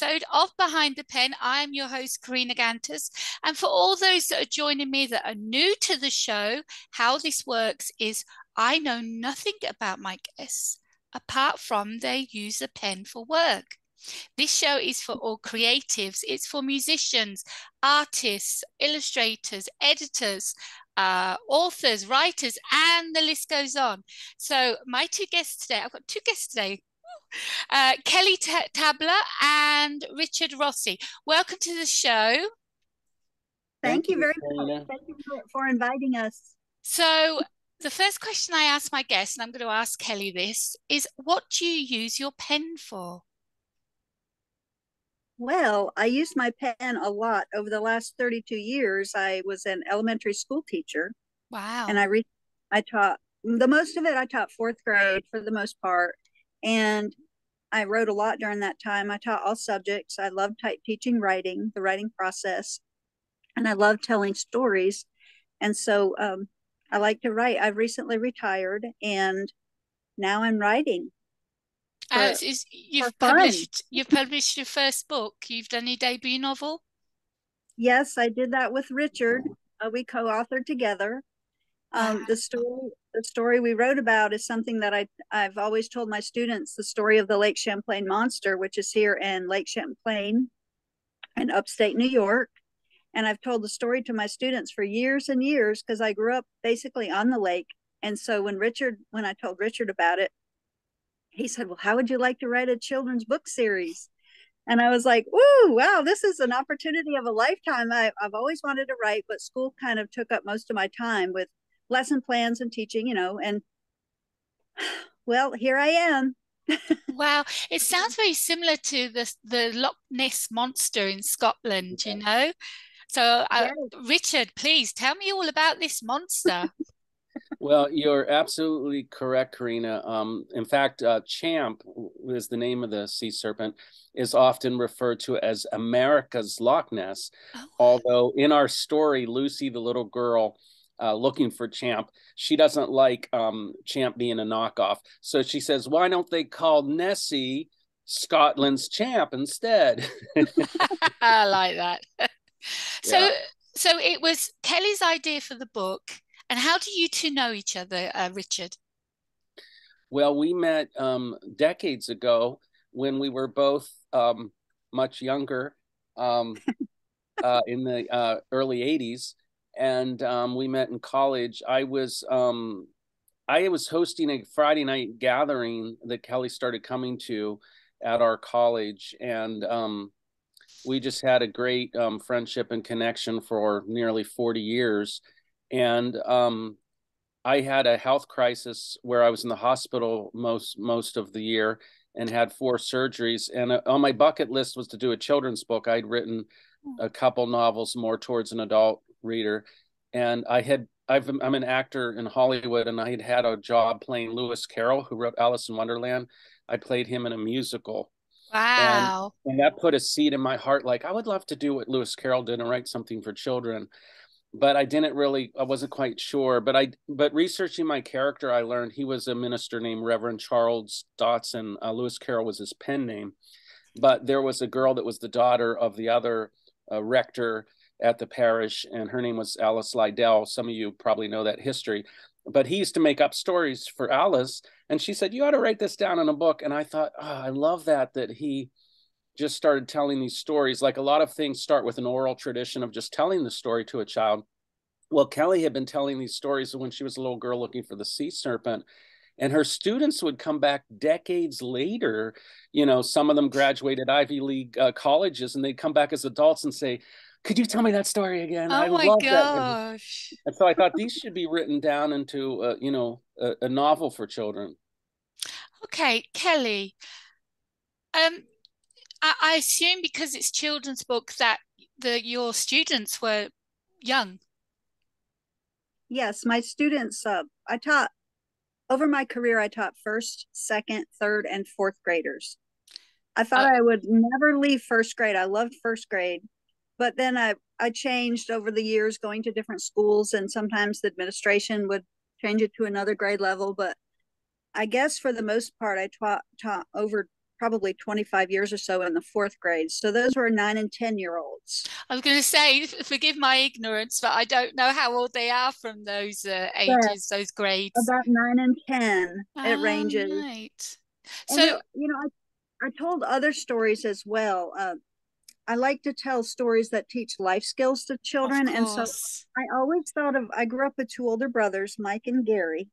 episode of Behind the Pen. I am your host, Karina Gantus. And for all those that are joining me that are new to the show, how this works is I know nothing about my guests apart from they use a pen for work. This show is for all creatives, it's for musicians, artists, illustrators, editors, uh, authors, writers, and the list goes on. So, my two guests today, I've got two guests today. Uh, Kelly T- Tabler and Richard Rossi. Welcome to the show. Thank, Thank you very much. Thank you for, for inviting us. So, the first question I ask my guests, and I'm going to ask Kelly this, is what do you use your pen for? Well, I used my pen a lot over the last 32 years. I was an elementary school teacher. Wow. And I re- I taught the most of it I taught 4th grade for the most part. And I wrote a lot during that time. I taught all subjects. I loved type teaching writing, the writing process. And I love telling stories. And so um, I like to write. I've recently retired and now I'm writing. Uh, is, you've published you've published your first book. You've done your debut novel. Yes, I did that with Richard. Uh, we co-authored together. Um, the story the story we wrote about is something that I I've always told my students the story of the Lake Champlain monster, which is here in Lake Champlain in upstate New York. And I've told the story to my students for years and years because I grew up basically on the lake. And so when Richard, when I told Richard about it, he said, Well, how would you like to write a children's book series? And I was like, Ooh, wow, this is an opportunity of a lifetime. I, I've always wanted to write, but school kind of took up most of my time with lesson plans and teaching, you know. And well, here I am. wow, it sounds very similar to the the Loch Ness monster in Scotland, you know. So, uh, Richard, please tell me all about this monster. well, you're absolutely correct, Karina. Um, in fact, uh, Champ is the name of the sea serpent, is often referred to as America's Loch Ness. Oh. Although in our story, Lucy, the little girl, uh, looking for Champ, she doesn't like um, Champ being a knockoff. So she says, "Why don't they call Nessie Scotland's Champ instead?" I like that. so, yeah. so it was Kelly's idea for the book and how do you two know each other, uh, Richard? Well, we met um, decades ago when we were both um, much younger um, uh, in the uh, early 80s. And um, we met in college. I was um, I was hosting a Friday night gathering that Kelly started coming to at our college, and um, we just had a great friendship and connection for nearly 40 years and um, I had a health crisis where I was in the hospital most most of the year and had four surgeries. And uh, on my bucket list was to do a children's book. I'd written a couple novels more towards an adult reader, and I had I've, I'm an actor in Hollywood, and I had had a job playing Lewis Carroll, who wrote Alice in Wonderland. I played him in a musical. Wow! And, and that put a seed in my heart. Like I would love to do what Lewis Carroll did and write something for children but I didn't really I wasn't quite sure. But I but researching my character, I learned he was a minister named Reverend Charles Dodgson. Uh, Lewis Carroll was his pen name, but there was a girl that was the daughter of the other uh, rector at the parish, and her name was Alice Liddell. Some of you probably know that history. But he used to make up stories for Alice, and she said, "You ought to write this down in a book." And I thought, oh, I love that that he just started telling these stories. Like a lot of things start with an oral tradition of just telling the story to a child. Well, Kelly had been telling these stories when she was a little girl looking for the sea serpent. And her students would come back decades later. You know, some of them graduated Ivy League uh, colleges and they'd come back as adults and say, could you tell me that story again? Oh I my gosh. That. And so I thought these should be written down into, uh, you know, a, a, novel for children. Okay, Kelly. Um, I, I assume because it's children's book that the your students were young. Yes, my students. Uh, I taught over my career. I taught first, second, third, and fourth graders. I thought uh, I would never leave first grade. I loved first grade, but then I I changed over the years, going to different schools, and sometimes the administration would change it to another grade level. But I guess for the most part, I taught, taught over probably 25 years or so in the fourth grade. So those were nine and 10 year olds. I was going to say, forgive my ignorance, but I don't know how old they are from those uh, ages, yeah, those grades. About nine and 10, oh, it ranges. Right. So, and, you know, I, I told other stories as well. Uh, I like to tell stories that teach life skills to children. And so I always thought of, I grew up with two older brothers, Mike and Gary.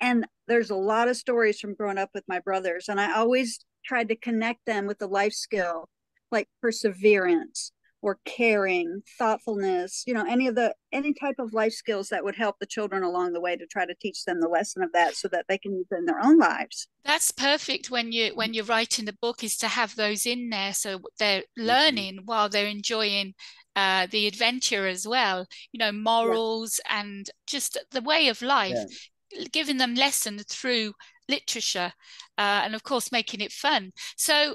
And there's a lot of stories from growing up with my brothers. And I always tried to connect them with the life skill like perseverance or caring, thoughtfulness, you know, any of the any type of life skills that would help the children along the way to try to teach them the lesson of that so that they can use it in their own lives. That's perfect when you when you're writing the book is to have those in there so they're mm-hmm. learning while they're enjoying uh, the adventure as well, you know, morals yeah. and just the way of life. Yeah giving them lessons through literature uh, and of course making it fun so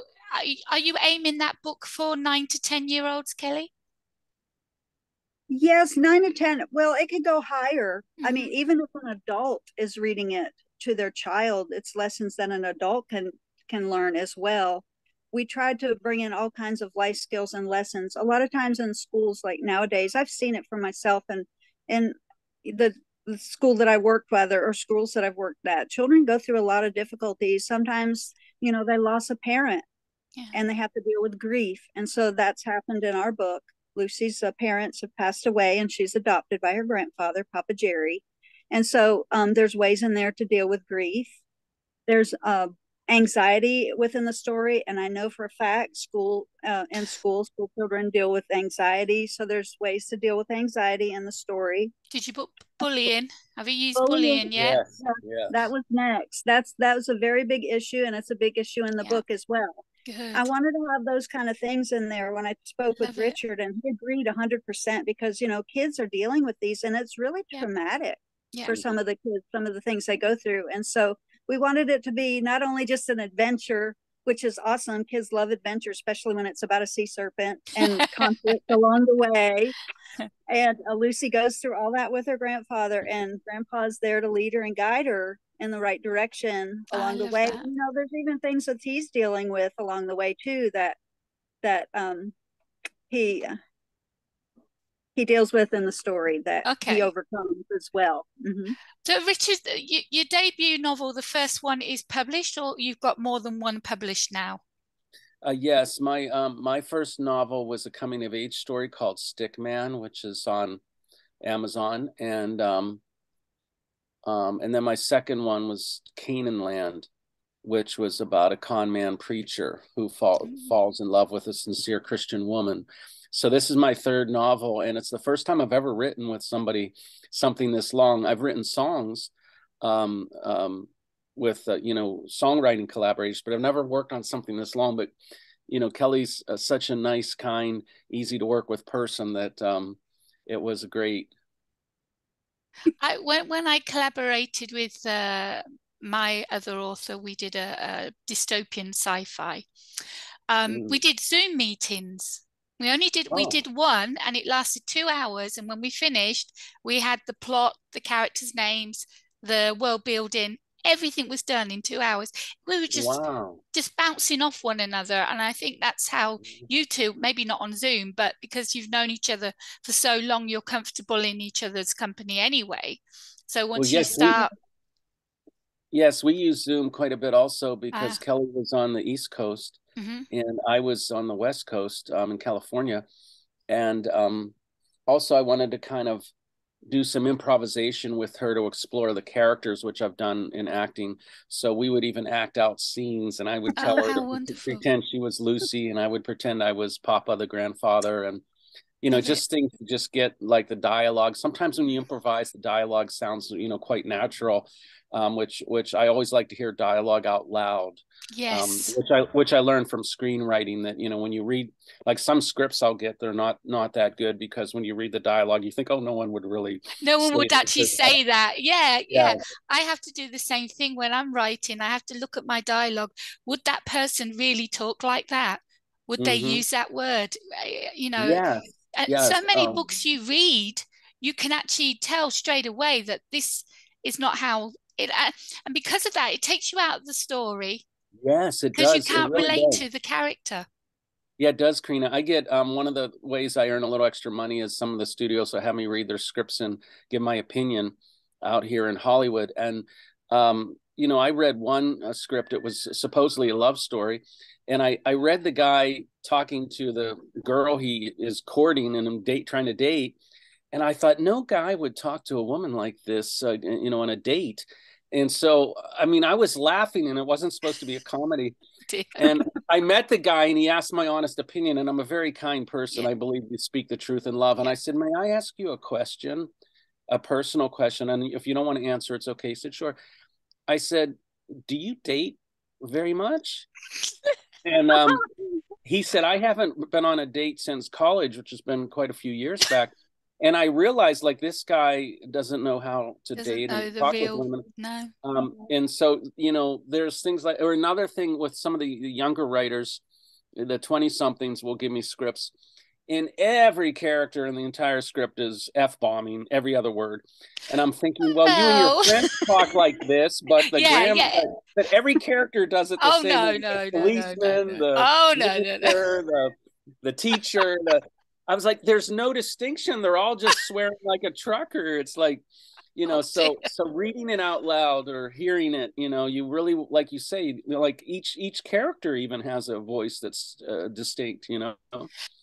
are you aiming that book for nine to ten year olds kelly yes nine to ten well it could go higher mm-hmm. i mean mm-hmm. even if an adult is reading it to their child it's lessons that an adult can can learn as well we tried to bring in all kinds of life skills and lessons a lot of times in schools like nowadays i've seen it for myself and and the the school that I worked with or schools that I've worked at, children go through a lot of difficulties. Sometimes, you know, they lost a parent yeah. and they have to deal with grief. And so that's happened in our book. Lucy's uh, parents have passed away and she's adopted by her grandfather, Papa Jerry. And so um, there's ways in there to deal with grief. There's uh, anxiety within the story and i know for a fact school uh, in school school children deal with anxiety so there's ways to deal with anxiety in the story did you put bullying have you used bullying, bullying yet yes. yes. that was next that's that was a very big issue and it's a big issue in the yeah. book as well Good. I wanted to have those kind of things in there when I spoke Love with Richard, and he agreed 100% because, you know, kids are dealing with these and it's really yeah. traumatic yeah. for some of the kids, some of the things they go through. And so we wanted it to be not only just an adventure which is awesome kids love adventure especially when it's about a sea serpent and conflict along the way and uh, lucy goes through all that with her grandfather and grandpa's there to lead her and guide her in the right direction along the way that. you know there's even things that he's dealing with along the way too that that um he he deals with in the story that okay. he overcomes as well. Mm-hmm. So, Richard, you, your debut novel, the first one, is published, or you've got more than one published now? Uh, yes, my um, my first novel was a coming of age story called Stick Man, which is on Amazon, and um, um, and then my second one was Canaan Land, which was about a con man preacher who fall, mm. falls in love with a sincere Christian woman so this is my third novel, and it's the first time I've ever written with somebody something this long. I've written songs um, um, with uh, you know songwriting collaborators, but I've never worked on something this long. But you know, Kelly's uh, such a nice, kind, easy to work with person that um, it was great. I when when I collaborated with uh, my other author, we did a, a dystopian sci-fi. Um, mm. We did Zoom meetings we only did oh. we did one and it lasted two hours. And when we finished, we had the plot, the characters' names, the world building, everything was done in two hours. We were just wow. just bouncing off one another. And I think that's how mm-hmm. you two, maybe not on Zoom, but because you've known each other for so long, you're comfortable in each other's company anyway. So once well, yes, you start yes, we use Zoom quite a bit also because uh, Kelly was on the East Coast mm-hmm. and I was on the West Coast um, in California, and um, also I wanted to kind of do some improvisation with her to explore the characters, which I've done in acting. So we would even act out scenes, and I would tell oh, her to pretend she was Lucy, and I would pretend I was Papa, the grandfather, and you know, just things to just get like the dialogue. Sometimes when you improvise, the dialogue sounds you know quite natural, um, which which I always like to hear dialogue out loud. Um, yes. Um, which I which I learned from screenwriting that you know when you read like some scripts I'll get they're not not that good because when you read the dialogue you think oh no one would really no one would actually say that. Yeah, yeah, yeah I have to do the same thing when I'm writing I have to look at my dialogue would that person really talk like that would mm-hmm. they use that word you know yes. so many um, books you read you can actually tell straight away that this is not how it uh, and because of that, it takes you out of the story. Yes, it does. Because you can't really relate does. to the character. Yeah, it does, Karina. I get um, one of the ways I earn a little extra money is some of the studios will have me read their scripts and give my opinion out here in Hollywood. And um, you know, I read one uh, script. It was supposedly a love story, and I I read the guy talking to the girl he is courting and date trying to date, and I thought no guy would talk to a woman like this, uh, you know, on a date. And so, I mean, I was laughing, and it wasn't supposed to be a comedy. and I met the guy, and he asked my honest opinion. And I'm a very kind person. Yeah. I believe you speak the truth in love. And I said, "May I ask you a question, a personal question? And if you don't want to answer, it's okay." He said, "Sure." I said, "Do you date very much?" and um, he said, "I haven't been on a date since college, which has been quite a few years back." and I realized like this guy doesn't know how to Doesn't date and talk real- with women. No. Um, and so you know, there's things like, or another thing with some of the, the younger writers, the twenty somethings will give me scripts, and every character in the entire script is f bombing every other word, and I'm thinking, well, you and your friends talk like this, but the Yeah, gram, yeah. but every character does it the Oh same. no, no, the no, no, policeman, no, no. the Oh no, no, no. the the teacher, the I was like, there's no distinction. They're all just swearing like a trucker. It's like, you know, Oh, so dear. so reading it out loud or hearing it, you know, you really like you say, you know, like each each character even has a voice that's uh, distinct, you know.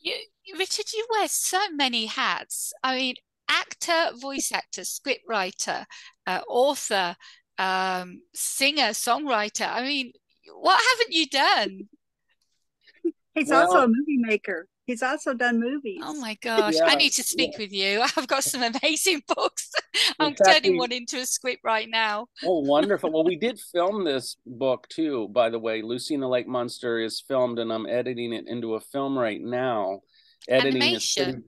You, you- Richard, you wear so many hats. I mean, actor, voice actor, script writer, uh, author, um, singer, songwriter. I mean, what haven't you done? He's Well- also a movie maker. He's also done movies. Oh my gosh, Yeah, I need to speak with you. I've got some amazing books. I'm fact, turning we- one into a script right now. Oh, wonderful. well, we did film this book too, by the way. Lucy and the Lake Monster is filmed and I'm editing it into a film right now. Editing is pretty- Animation.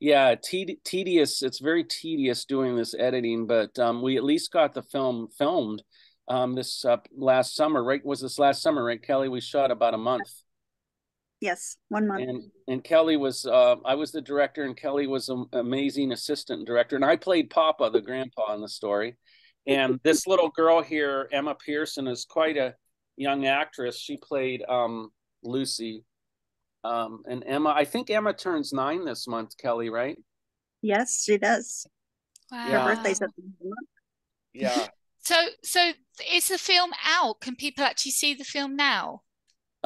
yeah, te- tedious. It's very tedious doing this editing, but um, we at least got the film filmed um, this uh, last summer, right? Was this last summer, right, Kelly? We shot about a month. Yes, one month. and and Kelly was uh, I was the director and Kelly was an amazing assistant director and I played Papa the grandpa in the story and this little girl here Emma Pearson is quite a young actress she played um, Lucy um, and Emma I think Emma turns nine this month Kelly right yes, she does. Wow. Her birthday's at the end of the month. yeah So, so is the film out? Can people actually see the film now?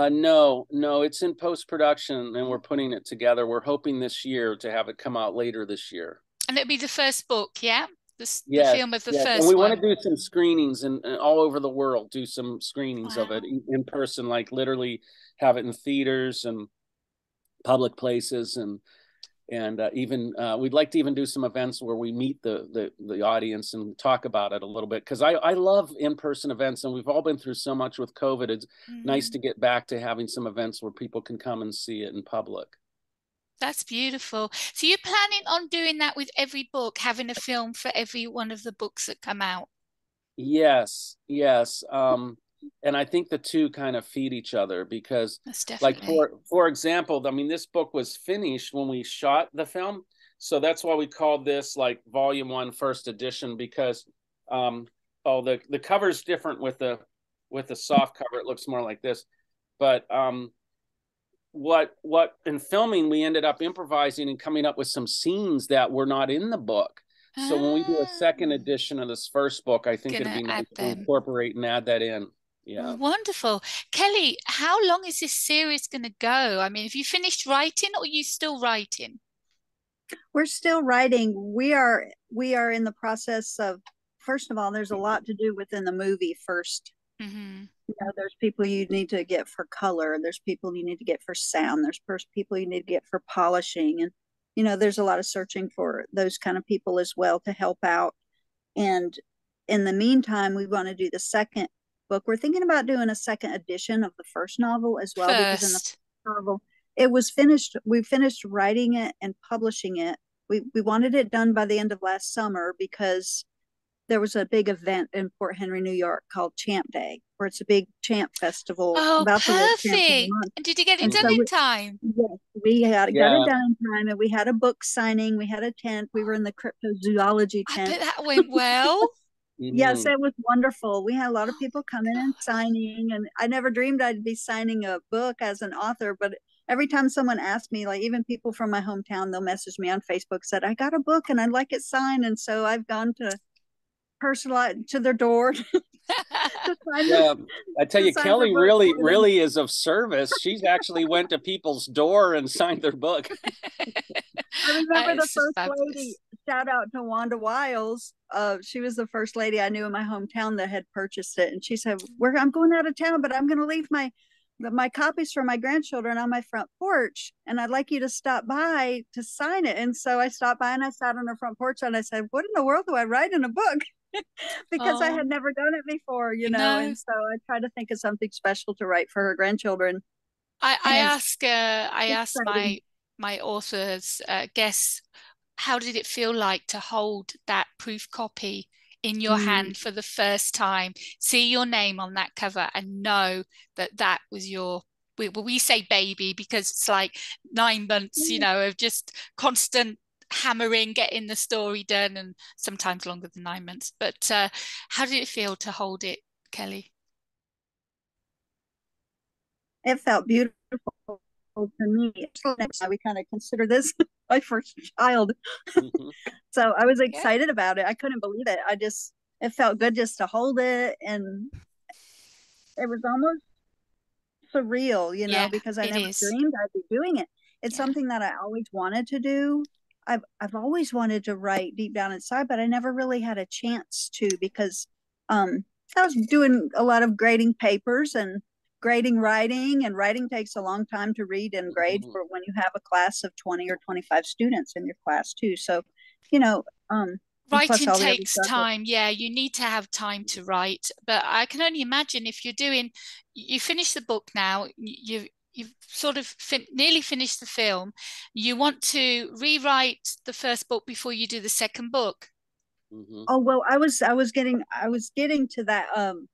Uh, no no it's in post production and we're putting it together we're hoping this year to have it come out later this year And it'll be the first book, yeah? The, s- the film of the Yes, first and we one. want to do some screenings and all over the world. Do some screenings of it in person, like literally have it in theaters and public places, and and uh, even uh, we'd like to even do some events where we meet the the, the audience and talk about it a little bit because I I love in person events, and we've all been through so much with COVID. It's nice Mhm. to get back to having some events where people can come and see it in public. That's beautiful. So you're planning on doing that with every book, having a film for every one of the books that come out. Yes, yes. Um, and I think the two kind of feed each other because like for for example i mean this book was finished when we shot the film. So that's why we called this like volume one first edition because um oh the the cover's different with the with the soft cover. It looks more like this. But um what what in filming we ended up improvising and coming up with some scenes that were not in the book. So when we do a second Ah. edition of this first book i think it'd be nice to incorporate and add that in yeah Wonderful. Kelly, how long is this series going to go? I mean, have you finished writing or are you still writing? We're still writing. We are we are in the process of first of all, there's a lot to do within the movie first. hmm You know, there's people you need to get for color, there's people you need to get for sound, there's pers- people you need to get for polishing and you know, there's a lot of searching for those kind of people as well to help out. And in the meantime, we want to do the second book. We're thinking about doing a second edition of the first novel as well because in the First. novel. It was finished. We finished writing it and publishing it. We we wanted it done by the end of last summer because there was a big event in Port Henry, New York called Champ Day, where it's a big champ festival Oh, about the World Champs of the perfect. And did you get it And done so in we- time? Yes, we had got Yeah. it done in time, and we had a book signing. We had a tent. We were in the cryptozoology I tent. bet that went well. Mm-hmm. Yes, it was wonderful. We had a lot of people coming and signing, and I never dreamed I'd be signing a book as an author. But every time someone asked me, like even people from my hometown, they'll message me on Facebook, said I got a book and I'd like it signed, and so I've gone to personalize to their door. yeah, I tell you, Kelly really, really is of service. She's actually went to people's door and signed their book. I remember the first fabulous. lady. Shout out to Wanda Wiles. Uh, she was the first lady I knew in my hometown that had purchased it, and she said, "We're I'm going out of town, but I'm going to leave my my copies for my grandchildren on my front porch, and I'd like you to stop by to sign it." And so I stopped by and I sat on her front porch and I said, "What in the world do I write in a book?" because oh, I had never done it before, you know, no. and so I tried to think of something special to write for her grandchildren. I, I ask, uh, I asked my my authors uh, guess how did it feel like to hold that proof copy in your mm. hand for the first time, see your name on that cover, and know that that was your we, we say baby because it's like nine months, you know, of just constant hammering, getting the story done, and sometimes longer than nine months. But uh, how did it feel to hold it, Kelly? It felt beautiful to me. We kind of consider this my first child. Mm-hmm. so I was excited yeah. about it. I couldn't believe it. I just, it felt good just to hold it. And it was almost surreal, you know, yeah, because I never is. dreamed I'd be doing it. It's yeah. something that I always wanted to do. I've I've always wanted to write deep down inside, but I never really had a chance to because um, I was doing a lot of grading papers and grading writing, and writing takes a long time to read and grade mm-hmm. for when you have a class of twenty or twenty five students in your class too. So, you know, um, writing takes time yeah you need to have time to write but i can only imagine if you're doing you finish the book now you you've sort of fin- nearly finished the film you want to rewrite the first book before you do the second book mm-hmm. oh well i was i was getting i was getting to that um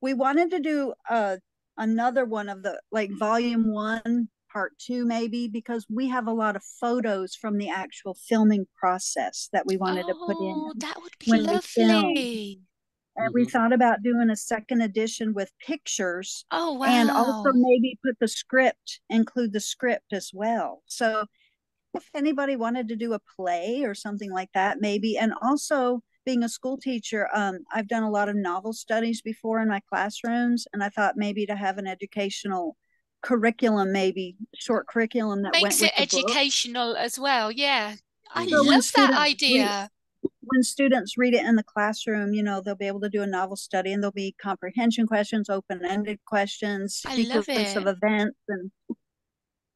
we wanted to do uh another one of the like volume one part two maybe because we have a lot of photos from the actual filming process that we wanted oh, to put in oh, that would be lovely and we mm-hmm. thought about doing a second edition with pictures. Oh wow! And also maybe put the script, include the script as well. So if anybody wanted to do a play or something like that, maybe. And also being a school teacher, um, I've done a lot of novel studies before in my classrooms, and I thought maybe to have an educational curriculum, maybe short curriculum that makes it educational book. as well. Yeah, I so love that idea when students read it in the classroom, you know, they'll be able to do a novel study and there'll be comprehension questions, open ended questions, sequence of events, and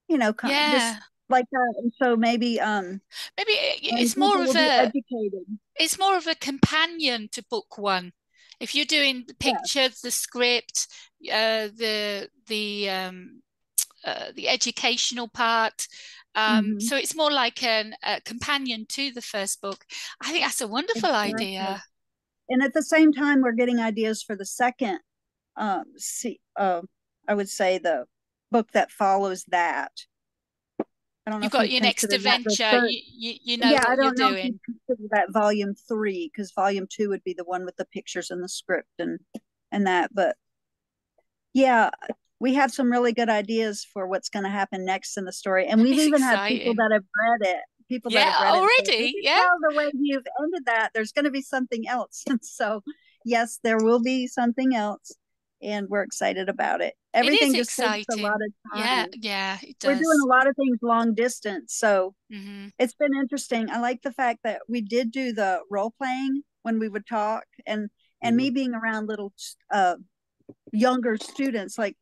you know, yeah. just like that. And so maybe, um, maybe it's more of a educated. It's more of a companion to book one. If you're doing the pictures, yeah. the script, uh, the the um, uh, the educational part, um, mm-hmm. So it's more like an, a companion to the first book. I think that's a wonderful exactly. idea. And at the same time, we're getting ideas for the second. Um, see, uh, I would say the book that follows that. I don't know. You've got you your next adventure. You, you, you know yeah, what you're doing. consider that volume three because volume two would be the one with the pictures and the script and and that. But yeah, we have some really good ideas for what's going to happen next in the story. And we've it's even exciting. had people that have read it. People yeah, that have read it. already. It. yeah. The way you've ended that, there's going to be something else. And so, yes, there will be something else. And we're excited about it. Everything just exciting. takes a lot of time. Yeah, yeah, it does. We're doing a lot of things long distance. So mm-hmm. it's been interesting. I like the fact that we did do the role playing when we would talk and and mm-hmm. me being around little uh younger students like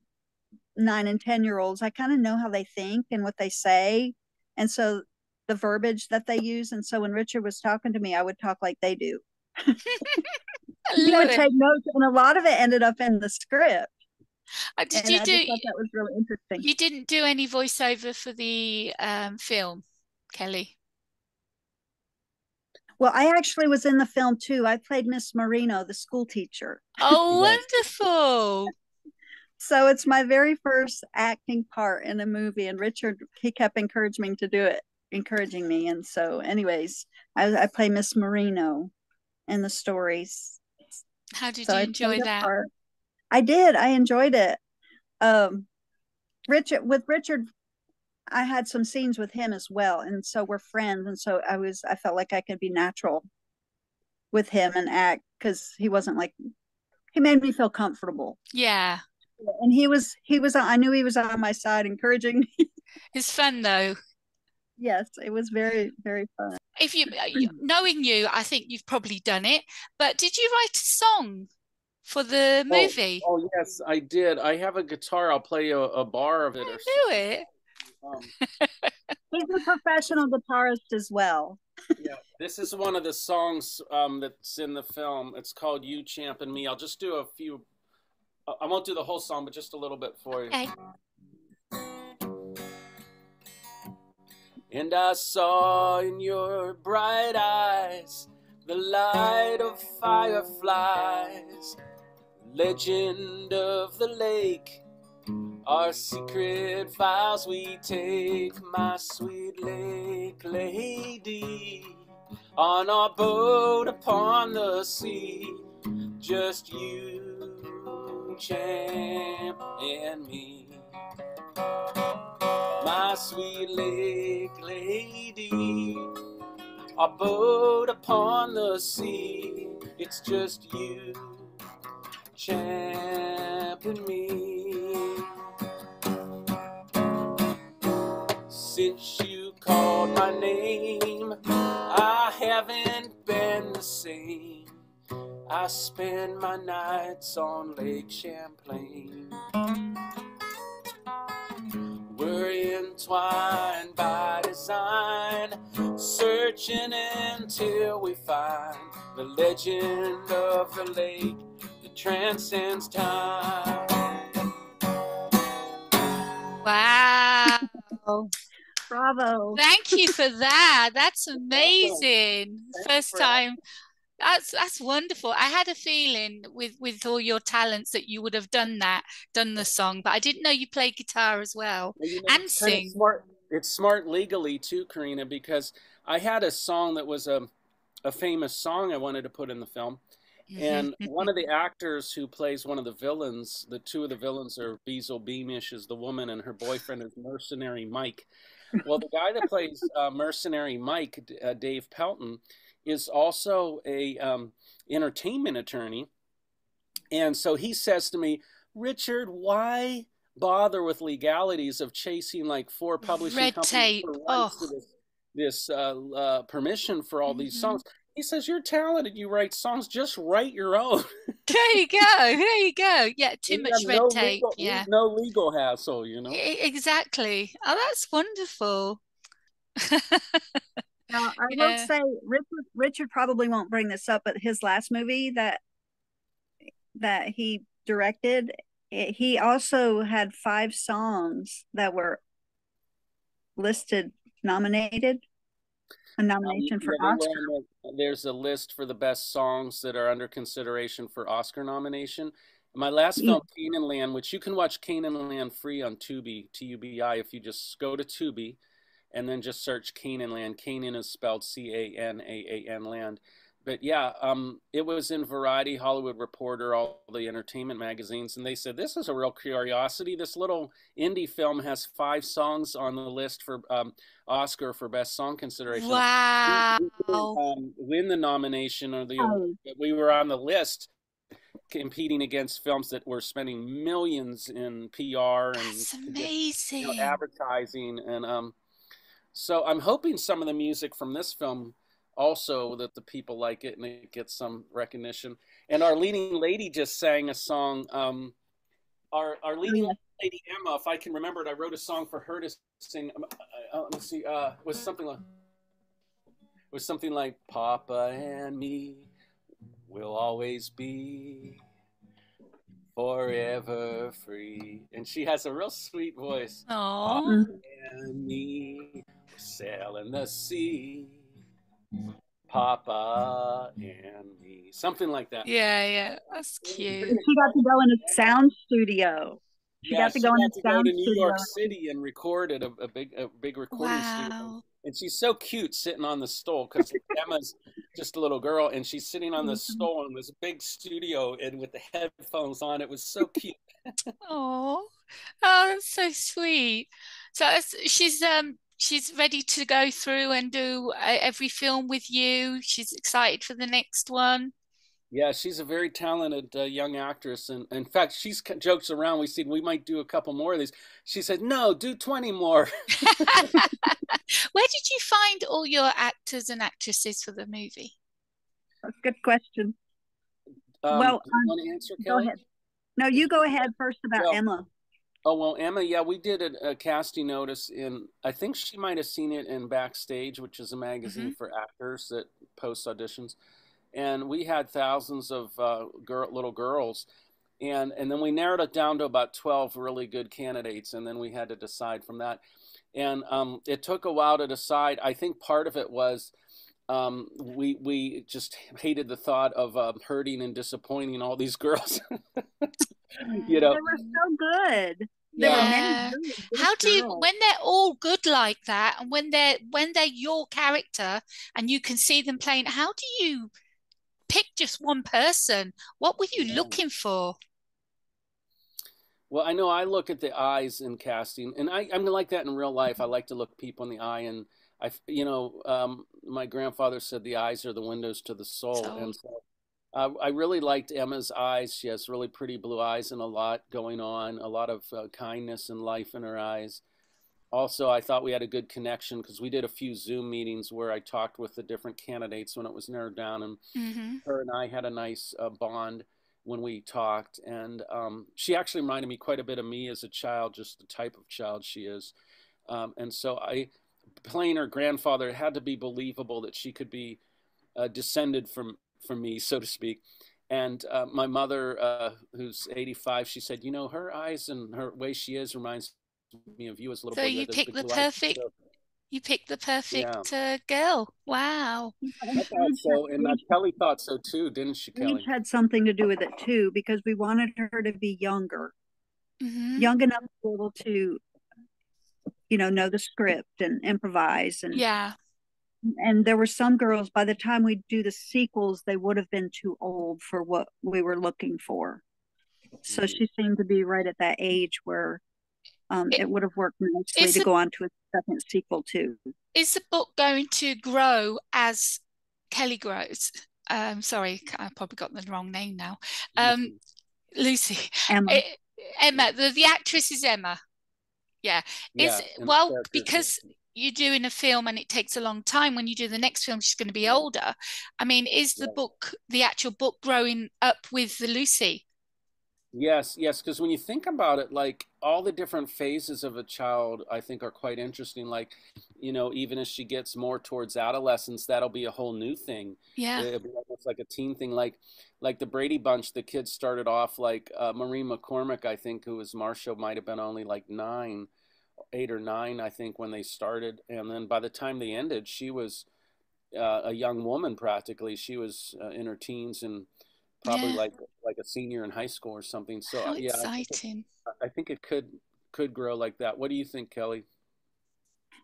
nine and 10 year olds, I kind of know how they think and what they say. And so the verbiage that they use. And so when Richard was talking to me, I would talk like they do. he would it. take notes, and a lot of it ended up in the script. Uh, did and you I do? that was really interesting. You didn't do any voiceover for the um, film, Kelly. Well, I actually was in the film too. I played Miss Marino, the school teacher. Oh, wonderful! so it's my very first acting part in a movie and richard he kept encouraging me to do it encouraging me and so anyways i, I play miss marino in the stories How did so you enjoy that? I did. I enjoyed it. Um, Richard with Richard, I had some scenes with him as well, and so we're friends, and so I was. I felt like I could be natural with him and act because he wasn't like he made me feel comfortable. Yeah. And he was he was I knew he was on my side encouraging me. It's fun though. Yes, it was very very fun. If you knowing you, I think you've probably done it. But did you write a song for the oh, movie? Oh, oh yes, I did. I have a guitar. I'll play a, a bar of it. I or do it. Um, He's a professional guitarist as well. yeah, this is one of the songs um, that's in the film. It's called "You Champ and Me." I'll just do a few. I won't do the whole song, but just a little bit for you. Okay. And I saw in your bright eyes the light of fireflies, legend of the lake our secret vows we take, my sweet lake lady, on our boat upon the sea. Just you, champ, and me. My sweet lake lady, our boat upon the sea. It's just you, champ, me. Since you called my name, I haven't been the same. I spend my nights on Lake Champlain. We're entwined by design, searching until we find the legend of the lake that transcends time. Wow. Bravo. Thank you for that. That's amazing. First time. That's that's wonderful. I had a feeling with with all your talents that you would have done that, done the song, but I didn't know you played guitar as well, well you know, and sing. Smart. It's smart legally too, Karina, because I had a song that was a a famous song I wanted to put in the film. And one of the actors who plays one of the villains, the two of the villains are Beazle Beamish is the woman and her boyfriend is Mercenary Mike. Well, the guy that plays uh, Mercenary Mike, uh, Dave Pelton, is also a um, entertainment attorney, and so he says to me, Richard, why bother with legalities of chasing like four publishing Red companies tape. for oh. this, this uh, uh, permission for all mm-hmm. these songs? He says, You're talented. You write songs. Just write your own. there you go. There you go. Yeah, too you much red no tape. Legal, yeah. No legal hassle, you know? Exactly. Oh, that's wonderful. now, I will say, Richard, Richard probably won't bring this up, but his last movie that that he directed, he also had five songs that were listed nominated a nomination um, for yeah, Oscar. The, there's a list for the best songs that are under consideration for Oscar nomination. My last yeah. film, Canaan Land, which you can watch Canaan Land free on Tubi, T U B I, if you just go to Tubi and then just search Canaan Land. Canaan is spelled C A N A A N Land but yeah, um, it was in Variety, Hollywood Reporter, all the entertainment magazines, and they said this is a real curiosity. This little indie film has five songs on the list for um, Oscar for Best Song consideration. Wow! We, um, win the nomination or the oh. we were on the list competing against films that were spending millions in PR and That's amazing you know, advertising and um. So I'm hoping some of the music from this film also that the people like it and it gets some recognition. And our leading lady just sang a song. Um, our our leading lady Emma, if I can remember it, I wrote a song for her to sing. Um, uh, uh, let me see. Uh, was something like was something like Papa and me will always be forever free. And she has a real sweet voice. Aww. and me sailing the sea Papa and me, something like that. Yeah, yeah, that's cute. She got to go in a sound studio. She yeah, got to go in a sound studio. to New studio. York City and record at a, a big, a big recording wow. studio. and she's so cute sitting on the stool because Emma's just a little girl and she's sitting on the Mhm. stool in this big studio and with the headphones on. It was so cute. Oh, oh, that's so sweet. So she's um she's ready to go through and do uh, every film with you. She's excited for the next one. Yeah, she's a very talented uh, young actress, and in fact, she's jokes around. We said we might do a couple more of these. She said, "No, do twenty more." Where did you find all your actors and actresses for the movie? That's a good question. Um, Well, do you um, want to answer, Go ahead. No, you go ahead first about Well, Emma. Oh well, Emma. Yeah, we did a, a casting notice in. I think she might have seen it in Backstage, which is a magazine for actors that posts auditions, and we had thousands of uh, girl, little girls, and and then we narrowed it down to about twelve really good candidates, and then we had to decide from that, and um, it took a while to decide. I think part of it was. Um, we we just hated the thought of um, hurting and disappointing all these girls. you know, They were so good. There were Yeah. really good How do you when they're all good like that and when they're when they're your character and you can see them playing, how do you pick just one person? What were you Yeah. looking for? Well, I know I look at the eyes in casting, and I, I'm like that in real life. I like to look people in the eye, and I, you know, um, my grandfather said the eyes are the windows to the soul, and so uh, I really liked Emma's eyes. She has really pretty blue eyes and a lot going on, a lot of uh, kindness and life in her eyes. Also, I thought we had a good connection because we did a few Zoom meetings where I talked with the different candidates when it was narrowed down, and hmm her and I had a nice uh, bond when we talked, and um, she actually reminded me quite a bit of me as a child, just the type of child she is. Um, and so I, playing her grandfather, it had to be believable that she could be uh, descended from from me, so to speak. And uh, my mother, uh, who's 85, she said, you know, her eyes and her way she is reminds me of you as a little So boy. you The- picked the perfect So you picked the perfect uh, girl. Wow. I so, and uh, Kelly thought so too, didn't she, Kelly? Age had something to do with it too, because we wanted her to be younger, hmm young enough to be able to, you know, know the script and improvise. And Yeah. and there were some girls. By the time we do the sequels, they would have been too old for what we were looking for. So Mhm. she seemed to be right at that age where um, It- it would have worked nicely to it- go on to a second sequel too. Is the book going to grow as Kelly grows? Um, sorry, I probably got the wrong name now. Um, Lucy. Emma. Eh, Emma, the, the actress is Emma. Yeah. Is Yeah, well, because you're doing a film and it takes a long time. When you do the next film, she's going to be older. I mean, is the Right. book, the actual book, growing up with the Lucy? Yes, yes, because when you think about it, like all the different phases of a child, I think are quite interesting. Like, you know, even as she gets more towards adolescence, that'll be a whole new thing. Yeah. It'll be almost like a teen thing. Like, like the Brady Bunch, the kids started off like uh, Marie McCormick, I think, who was Marcia, might have been only like nine, eight or nine, I think, when they started. And then by the time they ended, she was uh, a young woman practically. She was uh, in her teens and probably Yeah. like like a senior in high school or something. So How uh, yeah, I think, it, exciting. I think it could could grow like that. What do you think, Kelly?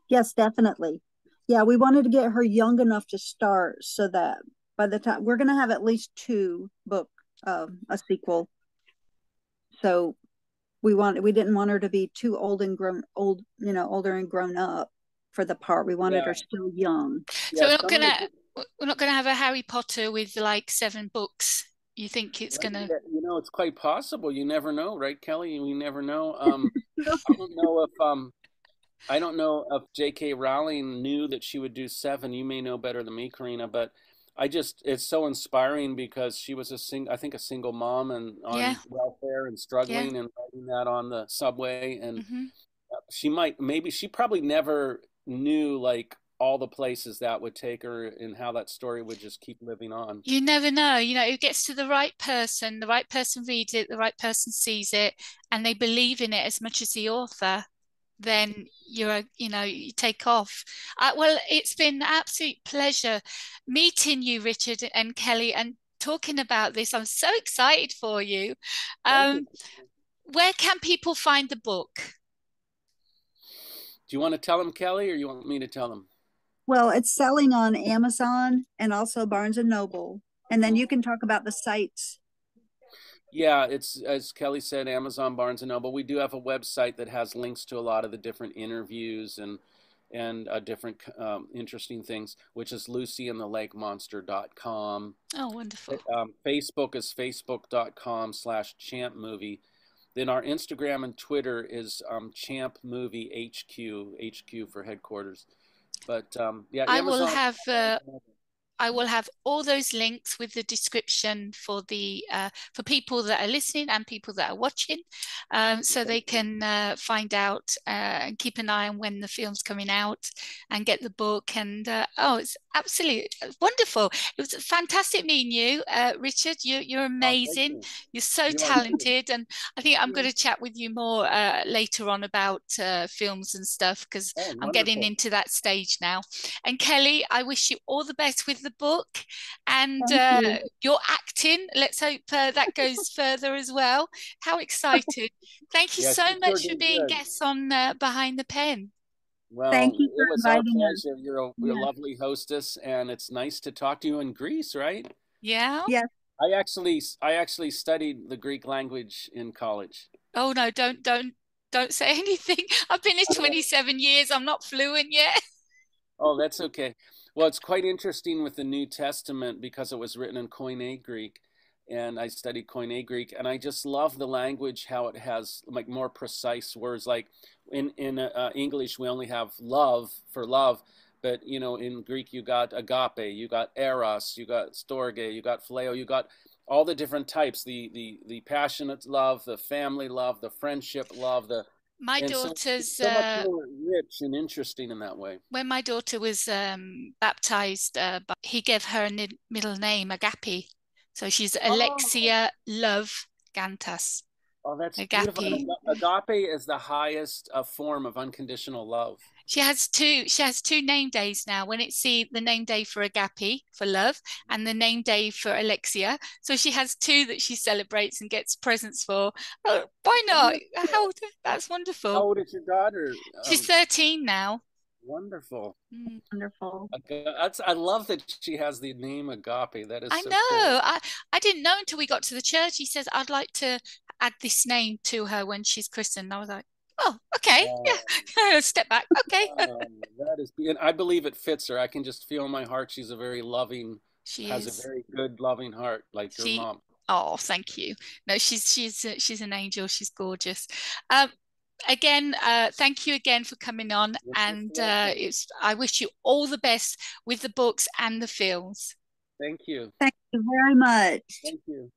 Yes, definitely. Yeah, we wanted to get her young enough to start so that by the time we're going to have at least two book um, a sequel. So we want we didn't want her to be too old and grown old, you know, older and grown up for the part. We wanted Yeah. her still young. So we're not some gonna we're not gonna have a Harry Potter with like seven books. You think it's Right, gonna? You know, it's quite possible. You never know, right, Kelly? We never know. Um, I don't know if um, I don't know if J.K. Rowling knew that she would do seven. You may know better than me, Karina, but I just it's so inspiring because she was a sing I think a single mom and on Yeah. welfare and struggling and writing that on the subway and Mhm. she might maybe she probably never knew like all the places that would take her and how that story would just keep living on. You never know. You know, it gets to the right person, the right person reads it, the right person sees it, and they believe in it as much as the author, then you're, a- you know, you take off. Uh, well, it's been an absolute pleasure meeting you, Richard and Kelly, and talking about this. I'm so excited for you. Um, where can people find the book? Do you want to tell them, Kelly, or you want me to tell them? Well, it's selling on Amazon and also Barnes and Noble. And then you can talk about the sites. Yeah, it's as Kelly said, Amazon, Barnes and Noble. We do have a website that has links to a lot of the different interviews and and uh, different um, interesting things, which is lucyandthelake.monster.com. Oh, wonderful. Um, Facebook is facebook.com slash champ movie. Then our Instagram and Twitter is um, champ movie HQ, HQ for headquarters. But um, yeah, I Amazon- will have. Uh, I will have all those links with the description for the uh, for people that are listening and people that are watching, um, so they can uh, find out uh, and keep an eye on when the film's coming out and get the book. And uh, oh, it's absolutely wonderful! It was fantastic meeting you, uh, Richard. You, you're oh, amazing. Oh, you. are so you talented, and I think I'm going to chat with you more uh, later on about films and stuff because oh, I'm getting into that stage now. And Kelly, I wish you all the best with the book and uh, you. your acting. Let's hope uh, that goes further as well. How excited! Thank you yes, so much for being good. guests on uh, Behind the Pen. Well, Thank you for it was our pleasure. You're a, you're yeah. a lovely hostess, and it's nice to talk to you in Greece, right? Yeah. Yes. I actually, I actually studied the Greek language in college. Oh no! Don't, don't, don't say anything. I've been here 27 years. I'm not fluent yet. Oh, that's okay. Well, it's quite interesting with the New Testament because it was written in Koine Greek, and I studied Koine Greek, and I just love the language how it has like more precise words. Like in in uh, English, we only have love for love, but you know in Greek you got agape, you got eros, you got storge, you got phileo, you got all the different types the the the passionate love, the family love, the friendship love, the my daughter's so, so much uh, rich and interesting in that way. When my daughter was um, baptized, uh, he gave her a middle name, Agape. So she's Alexia oh. Love Gantas. Oh, that's Agape. beautiful. Agape is the highest uh, form of unconditional love. She has two. She has two name days now. When it's the the name day for Agape for love, and the name day for Alexia. So she has two that she celebrates and gets presents for. Oh, why not? How that's wonderful. How old is your daughter? She's um, thirteen now. Wonderful. Mm. Wonderful. That's I love that she has the name Agape. That is I so know. Cool. I, I didn't know until we got to the church. He says, I'd like to add this name to her when she's christened. I was like, oh, okay, uh, yeah, step back, okay. uh, that is, and I believe it fits her. I can just feel in my heart she's a very loving. She has is. a very good, loving heart, like she, your mom. Oh, thank you. No, she's she's uh, she's an angel. She's gorgeous. Um, again, uh, thank you again for coming on, yes, and uh, it's. I wish you all the best with the books and the films. Thank you. Thank you very much. Thank you.